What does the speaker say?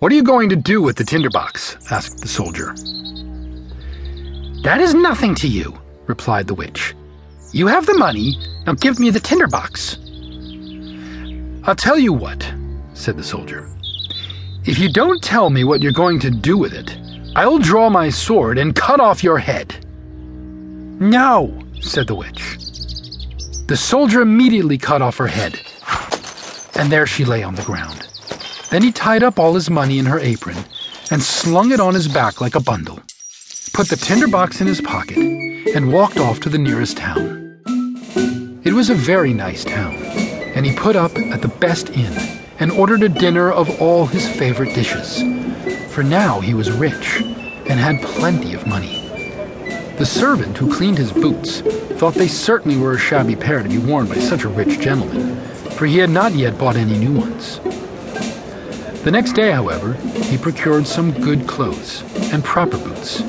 What are you going to do with the tinderbox? asked the soldier. That is nothing to you, replied the witch. You have the money, now give me the tinderbox. I'll tell you what, said the soldier. If you don't tell me what you're going to do with it, I'll draw my sword and cut off your head. No, said the witch. The soldier immediately cut off her head, and there she lay on the ground. Then he tied up all his money in her apron and slung it on his back like a bundle, put the tinderbox in his pocket, and walked off to the nearest town. It was a very nice town, and he put up at the best inn and ordered a dinner of all his favorite dishes, for now he was rich and had plenty of money. The servant who cleaned his boots thought they certainly were a shabby pair to be worn by such a rich gentleman, for he had not yet bought any new ones. The next day, however, he procured some good clothes and proper boots